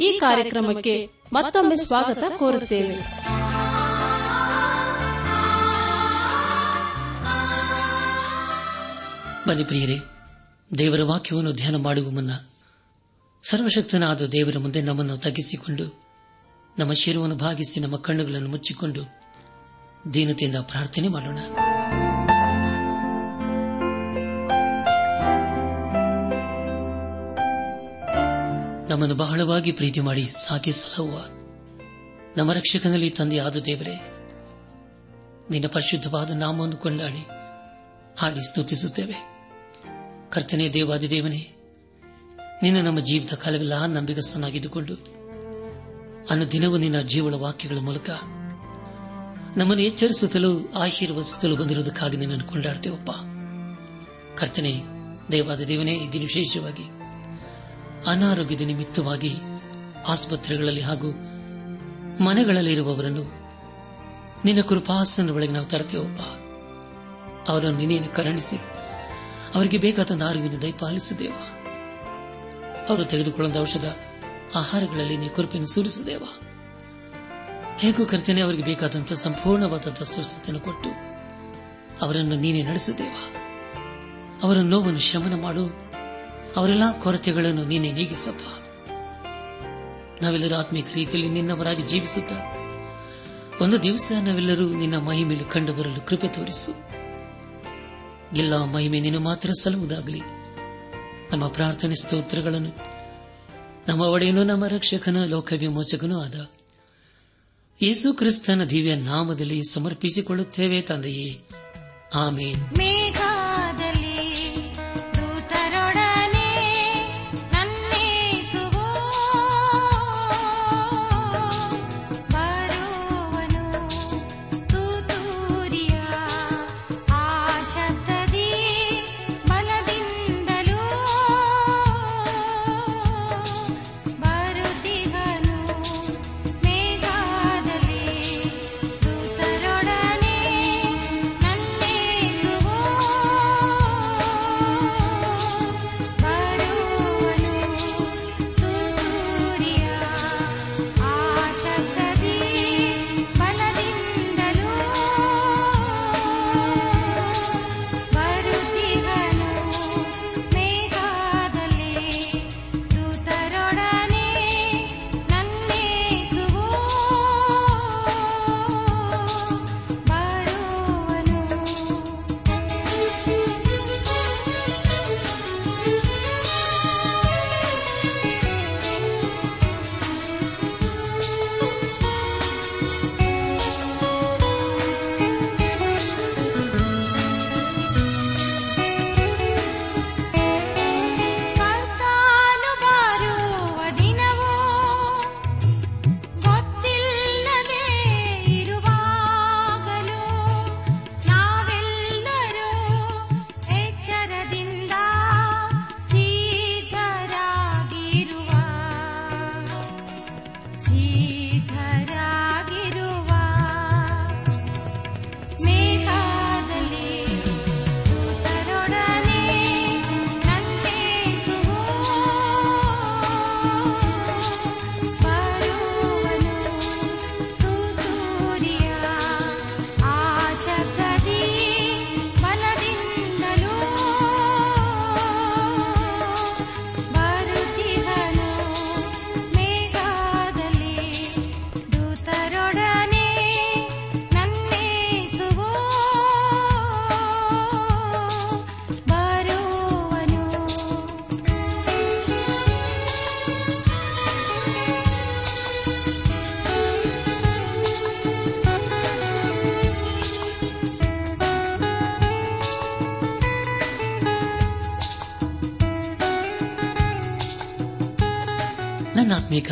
ಈ ಕಾರ್ಯಕ್ರಮಕ್ಕೆ ಮತ್ತೊಮ್ಮೆ ಸ್ವಾಗತ ಕೋರುತ್ತೇವೆ. ಬನ್ನಿ ಪ್ರಿಯರೇ, ದೇವರ ವಾಕ್ಯವನ್ನು ಧ್ಯಾನ ಮಾಡುವ ಮುನ್ನ ಸರ್ವಶಕ್ತನಾದ ದೇವರ ಮುಂದೆ ನಮ್ಮನ್ನು ತಗ್ಗಿಸಿಕೊಂಡು, ನಮ್ಮ ಶಿರವನ್ನು ಭಾಗಿಸಿ ನಮ್ಮ ಕಣ್ಣುಗಳನ್ನು ಮುಚ್ಚಿಕೊಂಡು ದೀನತೆಯಿಂದ ಪ್ರಾರ್ಥನೆ ಮಾಡೋಣ. ನಮ್ಮನ್ನು ಬಹಳವಾಗಿ ಪ್ರೀತಿ ಮಾಡಿ ಸಾಕಿ ಸಲಹುವ ನಮ್ಮ ರಕ್ಷಕನಲ್ಲಿ ತಂದೆಯಾದ ದೇವರೇ, ನಿನ್ನ ಪರಿಶುದ್ಧವಾದ ನಾಮವನ್ನು ಕೊಂಡಾಡಿ ಹಾಡಿ ಸ್ತುತಿಸುತ್ತೇವೆ. ಕರ್ತನೆ ದೇವಾದಿ ದೇವನೇ, ನಿನ್ನ ನಮ್ಮ ಜೀವಿತ ಕಾಲವೆಲ್ಲ ನಂಬಿಗಸ್ತನಾಗಿದ್ದುಕೊಂಡು ಅನುದಿನವೂ ನಿನ್ನ ಜೀವಳ ವಾಕ್ಯಗಳ ಮೂಲಕ ನಮ್ಮನ್ನು ಎಚ್ಚರಿಸುತ್ತಲೂ ಆಶೀರ್ವದಿಸುತ್ತಲೂ ಬಂದಿರುವುದಕ್ಕಾಗಿ ನಿನ್ನನ್ನು ಕೊಂಡಾಡ್ತೇವಪ್ಪ. ಕರ್ತನೆ ದೇವಾದ ದೇವನೇ, ಈ ದಿನ ವಿಶೇಷವಾಗಿ ಅನಾರೋಗ್ಯದ ನಿಮಿತ್ತವಾಗಿ ಆಸ್ಪತ್ರೆಗಳಲ್ಲಿ ಹಾಗೂ ಮನೆಗಳಲ್ಲಿರುವವರನ್ನು ನಿನ್ನ ಕೃಪಾಸನ ಒಳಗೆ ನಾವು ತರ್ತೇವಪ್ಪ ಅವರನ್ನು ನಿನ್ನೇನು ಕರುಣಿಸಿ, ಅವರಿಗೆ ಬೇಕಾದ ನಾರುವಿನ ದಯಪಾಲಿಸುದೇವ ಅವರು ತೆಗೆದುಕೊಳ್ಳುವ ಔಷಧ ಆಹಾರಗಳಲ್ಲಿ ನೀ ಕೃಪೆಯನ್ನು ಸುರಿಸುದೇವ ಹೇಗೂ ಕರ್ತನೆ, ಅವರಿಗೆ ಬೇಕಾದಂತಹ ಸಂಪೂರ್ಣವಾದಂತಹ ಸ್ವಸ್ಥತೆಯನ್ನು ಕೊಟ್ಟು ಅವರನ್ನು ನೀನೇ ನಡೆಸುದೇವ ಅವರ ನೋವನ್ನು ಶಮನ ಮಾಡು. ಅವರೆಲ್ಲಾ ಕೊರತೆಗಳನ್ನು ನೀನೆ ನೀಗಿಸಪ್ಪ. ನಾವೆಲ್ಲರೂ ಆತ್ಮೀಕ ರೀತಿಯಲ್ಲಿ ನಿನ್ನವರಾಗಿ ಜೀವಿಸುತ್ತ ಒಂದು ದಿವಸ ನಾವೆಲ್ಲರೂ ನಿನ್ನ ಮಹಿಮೆಯಲ್ಲಿ ಕಂಡು ಬರಲು ಕೃಪೆ ತೋರಿಸು. ಎಲ್ಲ ಮಹಿಮೆ ನಿನ್ನ ಮಾತ್ರ ಸಲ್ಲುವುದಾಗಲಿ. ನಮ್ಮ ಪ್ರಾರ್ಥನೆ ಸ್ತೋತ್ರಗಳನ್ನು, ನಮ್ಮ ಒಡೆಯನು, ನಮ್ಮ ರಕ್ಷಕನ ಲೋಕ ವಿಮೋಚಕನೂ ಆದ ಯೇಸು ಕ್ರಿಸ್ತನ ದಿವ್ಯ ನಾಮದಲ್ಲಿ ಸಮರ್ಪಿಸಿಕೊಳ್ಳುತ್ತೇವೆ ತಂದೆಯೇ. ಆಮೇನ್.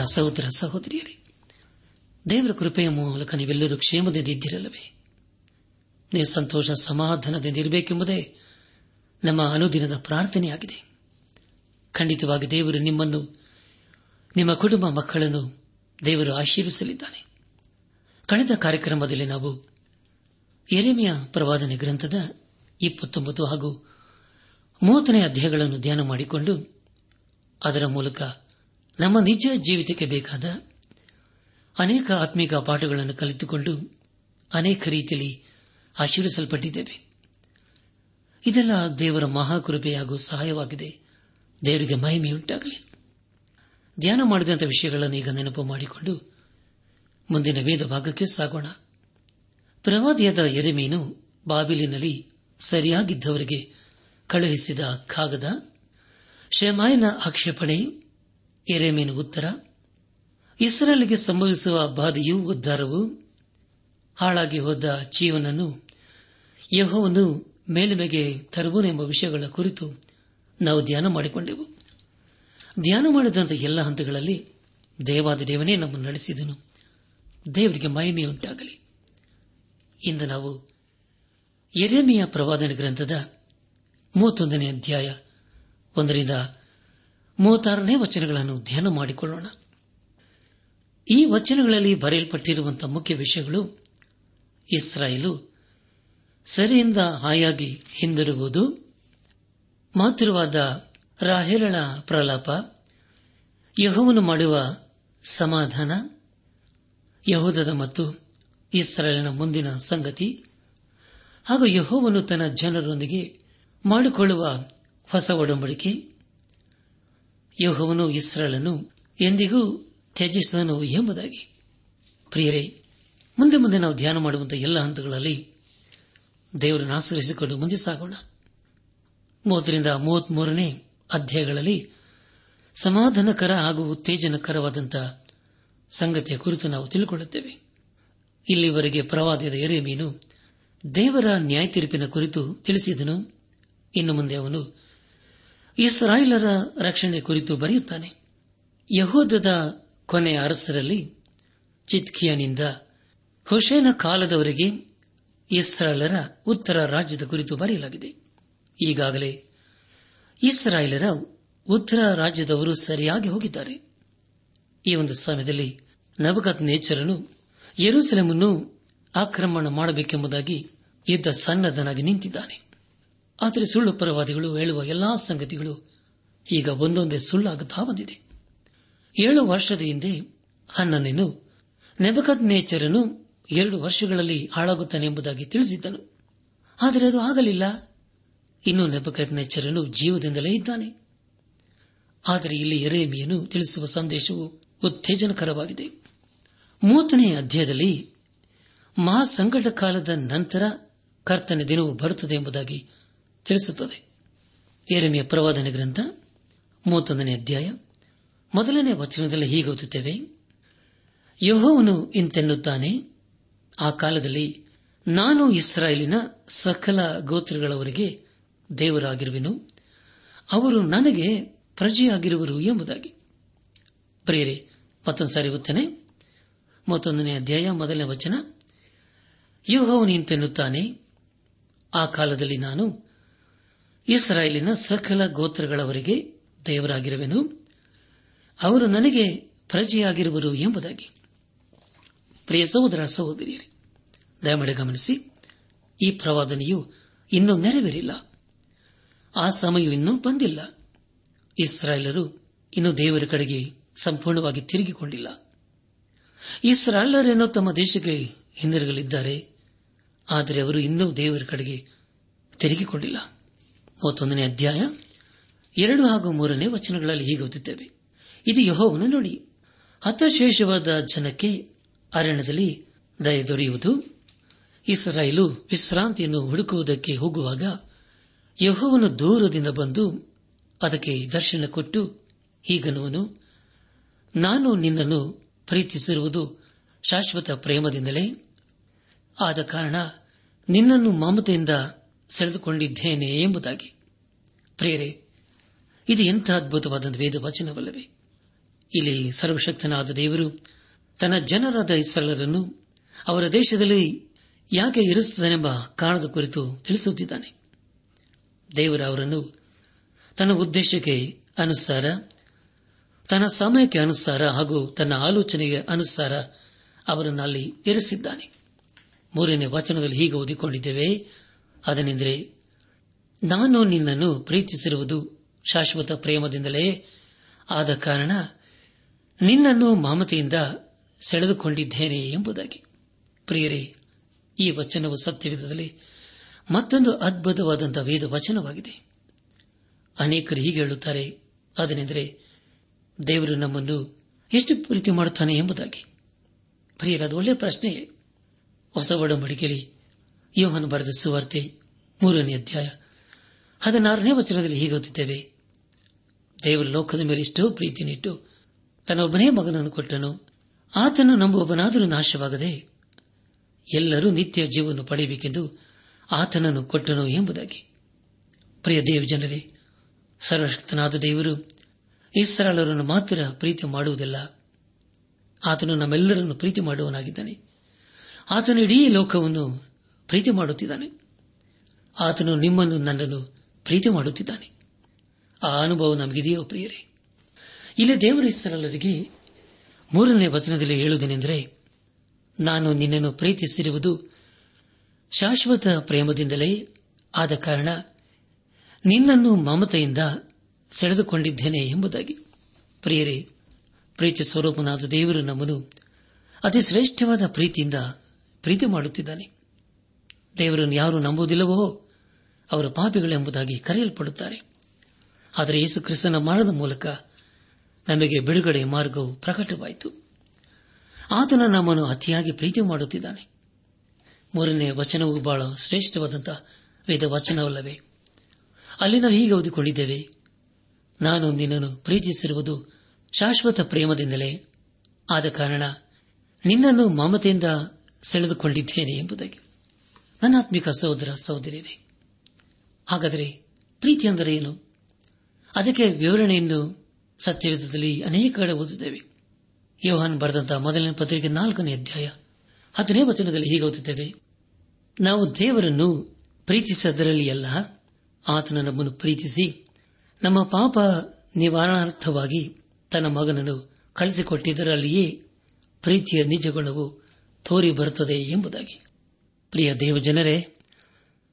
ಸಹೋದರ ಸಹೋದರಿಯರೇ, ದೇವರ ಕೃಪೆಯ ಮೂಲಕ ನೀವೆಲ್ಲರೂ ಕ್ಷೇಮದಿಂದ ಇದ್ದಿರಲ್ಲವೇ? ನೀವು ಸಂತೋಷ ಸಮಾಧಾನದಿಂದ ಇರಬೇಕೆಂಬುದೇ ನಮ್ಮ ಅನುದಿನದ ಪ್ರಾರ್ಥನೆಯಾಗಿದೆ. ಖಂಡಿತವಾಗಿ ದೇವರು ನಿಮ್ಮನ್ನು, ನಿಮ್ಮ ಕುಟುಂಬ ಮಕ್ಕಳನ್ನು ದೇವರು ಆಶೀರ್ವಿಸಲಿದ್ದಾನೆ. ಕಳೆದ ಕಾರ್ಯಕ್ರಮದಲ್ಲಿ ನಾವು ಎರೆಮೆಯ ಪ್ರವಾದನೆ ಗ್ರಂಥದ ಇಪ್ಪತ್ತೊಂಬತ್ತು ಹಾಗೂ ಮೂವತ್ತನೇ ಅಧ್ಯಾಯಗಳನ್ನು ಧ್ಯಾನ ಮಾಡಿಕೊಂಡು ಅದರ ಮೂಲಕ ನಮ್ಮ ನಿಜ ಜೀವಿತಕ್ಕೆ ಬೇಕಾದ ಅನೇಕ ಆತ್ಮಿಕ ಪಾಠಗಳನ್ನು ಕಲಿತುಕೊಂಡು ಅನೇಕ ರೀತಿಯಲ್ಲಿ ಆಶೀರ್ವಿಸಲ್ಪಟ್ಟಿದ್ದೇವೆ. ಇದೆಲ್ಲ ದೇವರ ಮಹಾಕೃಪೆ ಹಾಗೂ ಸಹಾಯವಾಗಿದೆ. ದೇವರಿಗೆ ಮಹಿಮೆಯುಂಟಾಗಲಿ. ಧ್ಯಾನ ಮಾಡಿದಂಥ ವಿಷಯಗಳನ್ನು ಈಗ ನೆನಪು ಮಾಡಿಕೊಂಡು ಮುಂದಿನ ವೇದ ಭಾಗಕ್ಕೆ ಸಾಗೋಣ. ಪ್ರವಾದಿಯಾದ ಎರೆಮೀನು ಬಾಬಿಲಿನಲ್ಲಿ ಸರಿಯಾಗಿದ್ದವರಿಗೆ ಕಳುಹಿಸಿದ ಕಾಗದ ಶಮಾಯನ ಆಕ್ಷೇಪಣೆ ಎರೆಮೀನು ಉತ್ತರ ಇಸ್ರೇಲ್ಗೆ ಸಂಭವಿಸುವ ಬಾಧೆಯೂ ಉದ್ದಾರವು ಹಾಳಾಗಿ ಹೋದ ಜೀವನನ್ನು ಯಹೋವನ್ನು ಮೇಲ್ಮೆಗೆ ತರುವನೆಂಬ ವಿಷಯಗಳ ಕುರಿತು ನಾವು ಧ್ಯಾನ ಮಾಡಿಕೊಂಡೆವು. ಧ್ಯಾನ ಮಾಡಿದಂಥ ಎಲ್ಲ ಹಂತಗಳಲ್ಲಿ ದೇವಾದ ದೇವನೇ ನಮ್ಮನ್ನು ನಡೆಸಿದನು. ದೇವರಿಗೆ ಮಹಿಮೆಯುಂಟಾಗಲಿ ಇಂದು ನಾವು ಎರೆಮಿಯ ಪ್ರವಾದನ ಗ್ರಂಥದ ಮೂವತ್ತೊಂದನೇ ಅಧ್ಯಾಯ ಒಂದರಿಂದ ಮೂವತ್ತಾರನೇ ವಚನಗಳನ್ನು ಧ್ಯಾನ ಮಾಡಿಕೊಳ್ಳೋಣ. ಈ ವಚನಗಳಲ್ಲಿ ಬರೆಯಲ್ಪಟ್ಟಿರುವಂತಹ ಮುಖ್ಯ ವಿಷಯಗಳು, ಇಸ್ರಾಯೇಲು ಸರಿಯಿಂದ ಹಾಯಾಗಿ ಹಿಂದಿರುಗುವುದು ಮಾತೃವಾದ ರಾಹೇಲಳ ಪ್ರಲಾಪ, ಯಹೋವನು ಮಾಡುವ ಸಮಾಧಾನ, ಯಹೋದದ ಮತ್ತು ಇಸ್ರಾಯೇಲಿನ ಮುಂದಿನ ಸಂಗತಿ, ಹಾಗೂ ಯಹೋವನು ತನ್ನ ಜನರೊಂದಿಗೆ ಮಾಡಿಕೊಳ್ಳುವ ಹೊಸ ಒಡಂಬಡಿಕೆ ಯಹೋವನು ಇಸ್ರಾಯೇಲನ್ನು ಎಂದಿಗೂ ತ್ಯಜಿಸಿದನು ಎಂಬುದಾಗಿ. ಪ್ರಿಯರೇ, ಮುಂದೆ ಮುಂದೆ ನಾವು ಧ್ಯಾನ ಮಾಡುವಂತಹ ಎಲ್ಲ ಹಂತಗಳಲ್ಲಿ ದೇವರನ್ನು ಆಶ್ರಯಿಸಿಕೊಂಡು ಮುಂದೆ ಸಾಗೋಣ. ಮೂವತ್ತರಿಂದ ಮೂವತ್ಮೂರನೇ ಅಧ್ಯಾಯಗಳಲ್ಲಿ ಸಮಾಧಾನಕರ ಹಾಗೂ ಉತ್ತೇಜನಕರವಾದಂತಹ ಸಂಗತಿಯ ಕುರಿತು ನಾವು ತಿಳಿಕೊಳ್ಳುತ್ತೇವೆ. ಇಲ್ಲಿವರೆಗೆ ಪ್ರವಾದದ ಎರೆ ಮೀನು ದೇವರ ನ್ಯಾಯ ತೀರ್ಪಿನ ಕುರಿತು ತಿಳಿಸಿದನು. ಇನ್ನು ಮುಂದೆ ಅವನು ಇಸ್ರಾಯೇಲರ ರಕ್ಷಣೆ ಕುರಿತು ಬರೆಯುತ್ತಾನೆ. ಯಹೋದದ ಕೊನೆಯ ಅರಸರಲ್ಲಿ ಚಿತ್ಕಿಯನಿಂದ ಹುಷೇನ ಕಾಲದವರೆಗೆ ಇಸ್ರಾಯೇಲರ ಉತ್ತರ ರಾಜ್ಯದ ಕುರಿತು ಬರೆಯಲಾಗಿದೆ. ಈಗಾಗಲೇ ಇಸ್ರಾಯೇಲರ ಉತ್ತರ ರಾಜ್ಯದವರು ಸರಿಯಾಗಿ ಹೋಗಿದ್ದಾರೆ. ಈ ಒಂದು ಸಮಯದಲ್ಲಿ ನವಗತ್ ನೇಚರನು ಯೆರೂಸಲೇಮನ್ನು ಆಕ್ರಮಣ ಮಾಡಬೇಕೆಂಬುದಾಗಿ ಯುದ್ಧ ಸನ್ನದ್ದನಾಗಿ ನಿಂತಿದ್ದಾನೆ. ಆದರೆ ಸುಳ್ಳು ಪರವಾದಿಗಳು ಹೇಳುವ ಎಲ್ಲಾ ಸಂಗತಿಗಳು ಈಗ ಒಂದೊಂದೇ ಸುಳ್ಳಾಗುತ್ತಾ ಬಂದಿದೆ. ಏಳು ವರ್ಷದ ಹಿಂದೆ ಹನ್ನನೇನು ನೆಬಕದ್ ನೇಚರನು ಎರಡು ವರ್ಷಗಳಲ್ಲಿ ಹಾಳಾಗುತ್ತಾನೆ ಎಂಬುದಾಗಿ ತಿಳಿಸಿದ್ದನು. ಆದರೆ ಅದು ಆಗಲಿಲ್ಲ. ಇನ್ನು ನೆಬಕದ್ ನೇಚರನು ಜೀವದಿಂದಲೇ ಇದ್ದಾನೆ. ಆದರೆ ಇಲ್ಲಿ ಎರೇಮಿಯನ್ನು ತಿಳಿಸುವ ಸಂದೇಶವು ಉತ್ತೇಜನಕರವಾಗಿದೆ. ಮೂವತ್ತನೇ ಅಧ್ಯಾಯದಲ್ಲಿ ಮಹಾಸಂಕಟ ಕಾಲದ ನಂತರ ಕರ್ತನ ದಿನವು ಬರುತ್ತದೆ ಎಂಬುದಾಗಿ ತಿಳಿಸುತ್ತದೆ. ಏರಮಿಯ ಪ್ರವಾದನೆ ಗ್ರಂಥ, ಮೂವತ್ತೊಂದನೇ ಅಧ್ಯಾಯ, ಮೊದಲನೇ ವಚನದಲ್ಲಿ ಹೀಗೆ ಓದುತ್ತೇವೆ. ಯಹೋವನು ಇಂತೆನ್ನುತ್ತಾನೆ, ಆ ಕಾಲದಲ್ಲಿ ನಾನು ಇಸ್ರಾಯೇಲಿನ ಸಕಲ ಗೋತ್ರಗಳವರಿಗೆ ದೇವರಾಗಿರುವೆನು, ಅವರು ನನಗೆ ಪ್ರಜೆಯಾಗಿರುವರು ಎಂಬುದಾಗಿ. ಪ್ರಿಯರೇ, ಮತ್ತೊಂದು ಸಾರಿ ಓದ್ತೇನೆ ಮತ್ತೊಂದನೇ ಅಧ್ಯಾಯ, ಮೊದಲನೇ ವಚನ. ಯೋಹವನು ಇಂತೆನ್ನುತ್ತಾನೆ, ಆ ಕಾಲದಲ್ಲಿ ನಾನು ಇಸ್ರಾಯೇಲಿನ ಸಕಲ ಗೋತ್ರಗಳವರಿಗೆ ದೇವರಾಗಿರುವೆನು. ಅವರು ನನಗೆ ಪ್ರಜೆಯಾಗಿರುವರು ಎಂಬುದಾಗಿ. ಪ್ರಿಯ ಸಹೋದರ ಸಹೋದರಿಯರೇ, ದಯಮಾಡಿ ಗಮನಿಸಿ, ಈ ಪ್ರವಾದನೆಯು ಇನ್ನೂ ನೆರವೇರಿಲ್ಲ. ಆ ಸಮಯ ಇನ್ನೂ ಬಂದಿಲ್ಲ. ಇಸ್ರಾಯೇಲರು ಇನ್ನು ದೇವರ ಕಡೆಗೆ ಸಂಪೂರ್ಣವಾಗಿ ತಿರುಗಿಕೊಂಡಿಲ್ಲ. ಇಸ್ರಾಯೇಲರೇನೋ ತಮ್ಮ ದೇಶಕ್ಕೆ ಹಿಂದಿರುಗಲಿದ್ದಾರೆ. ಆದರೆ ಅವರು ಇನ್ನೂ ದೇವರ ಕಡೆಗೆ ತಿರುಗಿಕೊಂಡಿಲ್ಲ. ಮೂವತ್ತೊಂದನೇ ಅಧ್ಯಾಯ ಎರಡು ಹಾಗೂ ಮೂರನೇ ವಚನಗಳಲ್ಲಿ ಹೀಗೆ ಓದುತ್ತೇವೆ. ಇದು ಯಹೋವನ ನೋಡಿ, ಹತಶೇಷವಾದ ಜನಕ್ಕೆ ಅರಣ್ಯದಲ್ಲಿ ದಯ ದೊರೆಯುವುದು, ಇಸ್ರಾಯೇಲು ವಿಶ್ರಾಂತಿಯನ್ನು ಹುಡುಕುವುದಕ್ಕೆ ಹೋಗುವಾಗ ಯಹೋವನು ದೂರದಿಂದ ಬಂದು ಅದಕ್ಕೆ ದರ್ಶನ ಕೊಟ್ಟು ಹೀಗನ್ನುವನು, ನಾನು ನಿನ್ನನ್ನು ಪ್ರೀತಿಸಿರುವುದು ಶಾಶ್ವತ ಪ್ರೇಮದಿಂದಲೇ. ಆದ ಕಾರಣ ನಿನ್ನನ್ನು ಮಮತೆಯಿಂದ ಸೆಳೆದುಕೊಂಡಿದ್ದೇನೆ ಎಂಬುದಾಗಿ. ಪ್ರೇರೆ ಇದು ಎಂಥ ಅದ್ಭುತವಾದ ವೇದ ವಚನವಲ್ಲವೇ ಇಲ್ಲಿ ಸರ್ವಶಕ್ತನಾದ ದೇವರು ತನ್ನ ಜನರಾದ ಇಸ್ರಾಲರನ್ನು ಅವರ ದೇಶದಲ್ಲಿ ಯಾಕೆ ಇರಿಸುತ್ತಾನೆಂಬ ಕಾರಣದ ಕುರಿತು ತಿಳಿಸುತ್ತಿದ್ದಾನೆ. ದೇವರ ಅವರನ್ನು ತನ್ನ ಉದ್ದೇಶಕ್ಕೆ ಅನುಸಾರ, ತನ್ನ ಸಮಯಕ್ಕೆ ಅನುಸಾರ ಹಾಗೂ ತನ್ನ ಆಲೋಚನೆಗೆ ಅನುಸಾರ ಅವರನ್ನು ಅಲ್ಲಿ ಇರಿಸಿದ್ದಾನೆ. ಮೂರನೇ ವಚನದಲ್ಲಿ ಹೀಗೆ ಓದಿಕೊಂಡಿದ್ದೇವೆ ಅದನೆಂದರೆ ನಾನು ನಿನ್ನನ್ನು ಪ್ರೀತಿಸಿರುವುದು ಶಾಶ್ವತ ಪ್ರೇಮದಿಂದಲೇ ಆದ ಕಾರಣ ನಿನ್ನನ್ನು ಮಮತೆಯಿಂದ ಸೆಳೆದುಕೊಂಡಿದ್ದೇನೆ ಎಂಬುದಾಗಿ. ಪ್ರಿಯರೇ, ಈ ವಚನವು ಸತ್ಯವಿಧದಲ್ಲಿ ಮತ್ತೊಂದು ಅದ್ಭುತವಾದಂತಹ ವೇದ ವಚನವಾಗಿದೆ ಅನೇಕರು ಹೀಗೆ ಹೇಳುತ್ತಾರೆ ಅದನೆಂದರೆ ದೇವರು ನಮ್ಮನ್ನು ಎಷ್ಟು ಪ್ರೀತಿ ಮಾಡುತ್ತಾನೆ ಎಂಬುದಾಗಿ. ಪ್ರಿಯರ, ಅದು ಒಳ್ಳೆಯ ಪ್ರಶ್ನೆಯೇ. ಹೊಸ ಒಡಂಬಡಿಕೆಯಲ್ಲಿ ಯೋಹನ ಬರೆದ ಸುವಾರ್ತೆ ಮೂರನೇ ಅಧ್ಯಾಯ. ಹದಿನಾರನೇ ವಚನದಲ್ಲಿ ಹೀಗೆ ಓದುತ್ತೇವೆ. ದೇವರ ಲೋಕದ ಮೇಲೆ ಎಷ್ಟೋ ಪ್ರೀತಿನಿಟ್ಟು ತನ್ನ ಒಬ್ಬನೇ ಮಗನನ್ನು ಕೊಟ್ಟನು. ಆತನು ನಂಬುವವನಾದರೂ ನಾಶವಾಗದೆ ಎಲ್ಲರೂ ನಿತ್ಯ ಜೀವವನ್ನು ಪಡೆಯಬೇಕೆಂದು ಆತನನ್ನು ಕೊಟ್ಟನು ಎಂಬುದಾಗಿ. ಪ್ರಿಯ ದೇವ ಜನರೇ, ಸರ್ವಶಕ್ತನಾದ ದೇವರು ಇಸ್ರಾಲರನ್ನು ಮಾತ್ರ ಪ್ರೀತಿ ಮಾಡುವುದಿಲ್ಲ. ಆತನು ನಮ್ಮೆಲ್ಲರನ್ನು ಪ್ರೀತಿ ಮಾಡುವನಾಗಿದ್ದಾನೆ ಆತನು ಇಡೀ ಲೋಕವನ್ನು ಪ್ರೀತಿ ಮಾಡುತ್ತಿದ್ದಾನೆ. ಆತನು ನಿಮ್ಮನ್ನು, ನನ್ನನ್ನು ಪ್ರೀತಿ ಮಾಡುತ್ತಿದ್ದಾನೆ. ಆ ಅನುಭವ ನಮಗಿದೆಯೋ ಪ್ರಿಯರೇ? ಇಲ್ಲಿ ದೇವರ ಹೆಸರಲ್ಲರಿಗೆ ಮೂರನೇ ವಚನದಲ್ಲಿ ಹೇಳುವುದೇನೆಂದರೆ, ನಾನು ನಿನ್ನನ್ನು ಪ್ರೀತಿಸಿರುವುದು ಶಾಶ್ವತ ಪ್ರೇಮದಿಂದಲೇ ಆದ ಕಾರಣ ನಿನ್ನನ್ನು ಮಮತೆಯಿಂದ ಸೆಳೆದುಕೊಂಡಿದ್ದೇನೆ ಎಂಬುದಾಗಿ. ಪ್ರಿಯರೇ, ಪ್ರೀತಿ ಸ್ವರೂಪನಾದ ದೇವರು ನಮ್ಮನ್ನು ಅತಿ ಶ್ರೇಷ್ಠವಾದ ಪ್ರೀತಿಯಿಂದ ಪ್ರೀತಿ ಮಾಡುತ್ತಿದ್ದಾನೆ. ದೇವರನ್ನು ಯಾರು ನಂಬುವುದಿಲ್ಲವೋ ಅವರು ಪಾಪಿಗಳೆಂಬುದಾಗಿ ಕರೆಯಲ್ಪಡುತ್ತಾರೆ. ಆದರೆ ಯೇಸು ಕ್ರಿಸ್ತನ ಮರಣದ ಮೂಲಕ ನಮಗೆ ಬಿಡುಗಡೆ ಮಾರ್ಗವು ಪ್ರಕಟವಾಯಿತು. ಆತನ ನಮ್ಮನ್ನು ಅತಿಯಾಗಿ ಪ್ರೀತಿ ಮಾಡುತ್ತಿದ್ದಾನೆ. ಮೂರನೇ ವಚನವು ಬಹಳ ಶ್ರೇಷ್ಠವಾದಂತಹ ವೇದ ವಚನವಲ್ಲವೇ ಅಲ್ಲಿ ನಾವು ಹೀಗೆ ಓದಿಕೊಂಡಿದ್ದೇವೆ, ನಾನು ನಿನ್ನನ್ನು ಪ್ರೀತಿಸಿರುವುದು ಶಾಶ್ವತ ಪ್ರೇಮದಿಂದಲೇ, ಆದ ಕಾರಣ ನಿನ್ನನ್ನು ಮಮತೆಯಿಂದ ಸೆಳೆದುಕೊಂಡಿದ್ದೇನೆ ಎಂಬುದಾಗಿ. ನನ್ನಾತ್ಮಿಕ ಸಹೋದರ, ಸಹೋದರಿಯರೇ. ಹಾಗಾದರೆ ಪ್ರೀತಿ ಅಂದರೆ ಏನು? ಅದಕ್ಕೆ ವಿವರಣೆಯನ್ನು ಸತ್ಯವಿಧದಲ್ಲಿ ಅನೇಕ ಕಡೆ ಓದುತ್ತೇವೆ. ಯೋಹಾನ್ ಬರೆದಂತಹ ಮೊದಲನೇ ಪತ್ರಿಕೆ ನಾಲ್ಕನೇ ಅಧ್ಯಾಯ ಹತ್ತನೇ ವಚನದಲ್ಲಿ ಹೀಗೆ ಓದುತ್ತೇವೆ. ನಾವು ದೇವರನ್ನು ಪ್ರೀತಿಸದರಲ್ಲಿ ಅಲ್ಲ, ಆತನ ನಮ್ಮನ್ನು ಪ್ರೀತಿಸಿ ನಮ್ಮ ಪಾಪ ನಿವಾರಣಾರ್ಥವಾಗಿ ತನ್ನ ಮಗನನ್ನು ಕಳಿಸಿಕೊಟ್ಟಿದ್ದರಲ್ಲಿಯೇ ಪ್ರೀತಿಯ ನಿಜ ಗುಣವು ತೋರಿ ಬರುತ್ತದೆ ಎಂಬುದಾಗಿ. ಪ್ರಿಯ ದೇವಜನರೇ,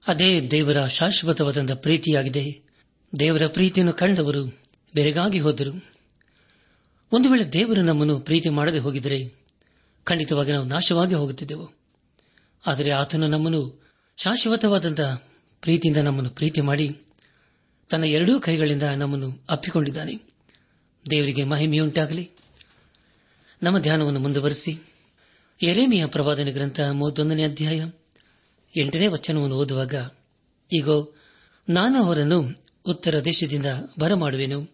ಅದೇ ದೇವರ ಶಾಶ್ವತವಾದ ಪ್ರೀತಿಯಾಗಿದೆ. ದೇವರ ಪ್ರೀತಿಯನ್ನು ಕಂಡವರು ಬೆರಗಾಗಿ ಹೋದರು. ಒಂದು ವೇಳೆ ದೇವರು ನಮ್ಮನ್ನು ಪ್ರೀತಿ ಮಾಡದೆ ಹೋಗಿದರೆ ಖಂಡಿತವಾಗಿ ನಾವು ನಾಶವಾಗಿ ಹೋಗುತ್ತಿದ್ದೆವು. ಆದರೆ ಆತನು ನಮ್ಮನ್ನು ಶಾಶ್ವತವಾದಂತಹ ಪ್ರೀತಿಯಿಂದ ನಮ್ಮನ್ನು ಪ್ರೀತಿ ಮಾಡಿ ತನ್ನ ಎರಡೂ ಕೈಗಳಿಂದ ನಮ್ಮನ್ನು ಅಪ್ಪಿಕೊಂಡಿದ್ದಾನೆ. ದೇವರಿಗೆ ಮಹಿಮೆಯುಂಟಾಗಲಿ. ನಮ್ಮ ಧ್ಯಾನವನ್ನು ಮುಂದುವರೆಸಿ. ಎರೇಮಿಯ ಪ್ರವಾದನೆ ಗ್ರಂಥ ಮೂವತ್ತೊಂದನೇ ಅಧ್ಯಾಯ. ಎಂಟನೇ ವಚನವನ್ನು ಓದುವಾಗ ಈಗೋ ನಾನು ಅವರನ್ನು ಉತ್ತರ ದೇಶದಿಂದ ಬರಮಾಡುವೆನು,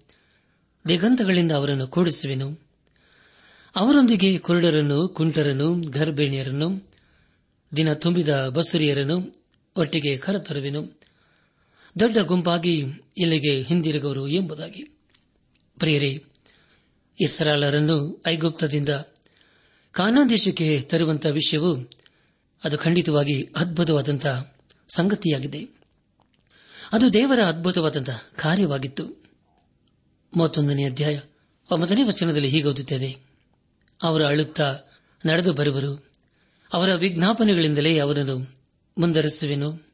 ದಿಗಂತಗಳಿಂದ ಅವರನ್ನು ಕೂಡಿಸುವೆನು. ಅವರೊಂದಿಗೆ ಕುರುಡರನ್ನು, ಕುಂಟರನ್ನು, ಗರ್ಭಿಣಿಯರನ್ನು, ದಿನ ತುಂಬಿದ ಬಸುರಿಯರನ್ನು ಒಟ್ಟಿಗೆ ಕರೆತರುವೆನು. ದೊಡ್ಡ ಗುಂಪಾಗಿ ಇಲ್ಲಿಗೆ ಹಿಂದಿರುಗುವರು ಎಂಬುದಾಗಿ. ಪ್ರಿಯರೇ ಇಸ್ರಾಲರನ್ನು ಐಗುಪ್ತದಿಂದ ಕಾನಾದೇಶಕ್ಕೆ ತರುವಂತಹ ವಿಷಯವು ಅದು ಖಂಡಿತವಾಗಿ ಅದ್ಭುತವಾದಂತಹ ಸಂಗತಿಯಾಗಿದೆ. ಅದು ದೇವರ ಅದ್ಭುತವಾದಂತಹ ಕಾರ್ಯವಾಗಿತ್ತು. ಮೂವತ್ತೊಂದನೇ ಅಧ್ಯಾಯ ಒಂಬತ್ತನೇ ವಚನದಲ್ಲಿ ಹೀಗೆ ಓದುತ್ತೇವೆ. ಅವರ ಅಳುತ್ತಾ ನಡೆದು ಬರುವರು. ಅವರ ವಿಜ್ಞಾಪನೆಗಳಿಂದಲೇ ಅವರನ್ನು ಮುಂದರಿಸುವೆನು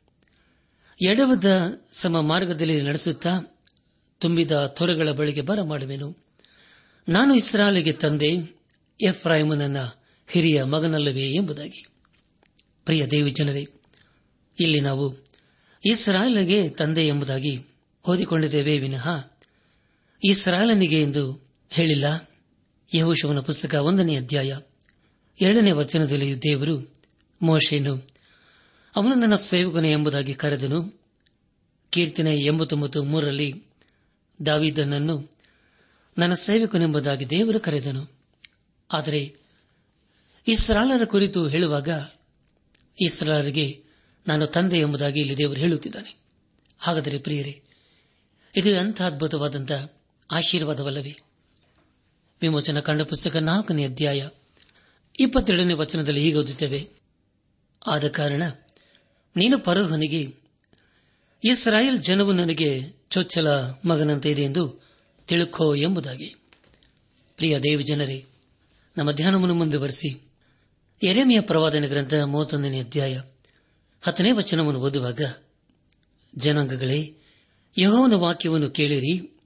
ಎಡವದ ಸಮ ಮಾರ್ಗದಲ್ಲಿ ನಡೆಸುತ್ತಾ ತುಂಬಿದ ತೊರೆಗಳ ಬಳಿಗೆ ಬರಮಾಡುವೆನು. ನಾನು ಇಸ್ರಾಲಿಗೆ ತಂದೆ ಎಫ್ರಾಯಿಮನನ್ನ ಹಿರಿಯ ಮಗನಲ್ಲವೇ ಎಂಬುದಾಗಿ. ಪ್ರಿಯ ದೇವಿ ಜನರೇ, ಇಲ್ಲಿ ನಾವು ಇಸ್ರಾಯಲ್ಗೆ ತಂದೆ ಎಂಬುದಾಗಿ ಓದಿಕೊಂಡಿದ್ದೇವೆ ವಿನಃ ಇಸ್ರಾಯಲನಿಗೆ ಎಂದು ಹೇಳಿಲ್ಲ. ಯಹೋಶವನ ಪುಸ್ತಕ ಒಂದನೇ ಅಧ್ಯಾಯ ಎರಡನೇ ವಚನದಲ್ಲಿ ದೇವರು ಮೋಶೆನು ಅವನು ನನ್ನ ಸೇವಕನು ಎಂಬುದಾಗಿ ಕರೆದನು. ಕೀರ್ತನೆ ಎಂಬತ್ತೊಂಬತ್ತು ಮೂರರಲ್ಲಿ ದಾವಿದನನ್ನು ನನ್ನ ಸೇವಕನೆಂಬುದಾಗಿ ದೇವರು ಕರೆದನು. ಆದರೆ ಇಸ್ರಾಲರ ಕುರಿತು ಹೇಳುವಾಗ ಇಸ್ರಾಲರಿಗೆ ನಾನು ತಂದೆ ಎಂಬುದಾಗಿ ಇಲ್ಲಿ ದೇವರು ಹೇಳುತ್ತಿದ್ದಾನೆ. ಹಾಗಾದರೆ ಪ್ರಿಯರೇ, ಇದು ಅಂಥ ಅದ್ಭುತವಾದಂಥ ಆಶೀರ್ವಾದವಲ್ಲವೇ? ವಿಮೋಚನ ಕಂಡ ಪುಸ್ತಕ ನಾಲ್ಕನೇ ಅಧ್ಯಾಯ ಇಪ್ಪತ್ತೆರಡನೇ ವಚನದಲ್ಲಿ ಹೀಗೆ ಓದುತ್ತೇವೆ. ಆದ ಕಾರಣ ನೀನು ಪರೋಹನಿಗೆ ಇಸ್ರಾಯೇಲ್ ಜನವು ನನಗೆ ಚೊಚ್ಚಲ ಮಗನಂತೆ ಇದೆ ಎಂದು ತಿಳುಕೋ ಎಂಬುದಾಗಿ. ಪ್ರಿಯ ದೇವಿ ಜನರೇ ನಮ್ಮ ಧ್ಯಾನವನ್ನು ಮುಂದುವರೆಸಿ. ಎರೆಮೆಯ ಪ್ರವಾದನೆ ಗ್ರಂಥ ಮೂವತ್ತೊಂದನೇ ಅಧ್ಯಾಯ ಹತ್ತನೇ ವಚನವನ್ನು ಓದುವಾಗ, ಜನಾಂಗಗಳೇ, ಯಹೋವನ ವಾಕ್ಯವನ್ನು ಕೇಳಿರಿ,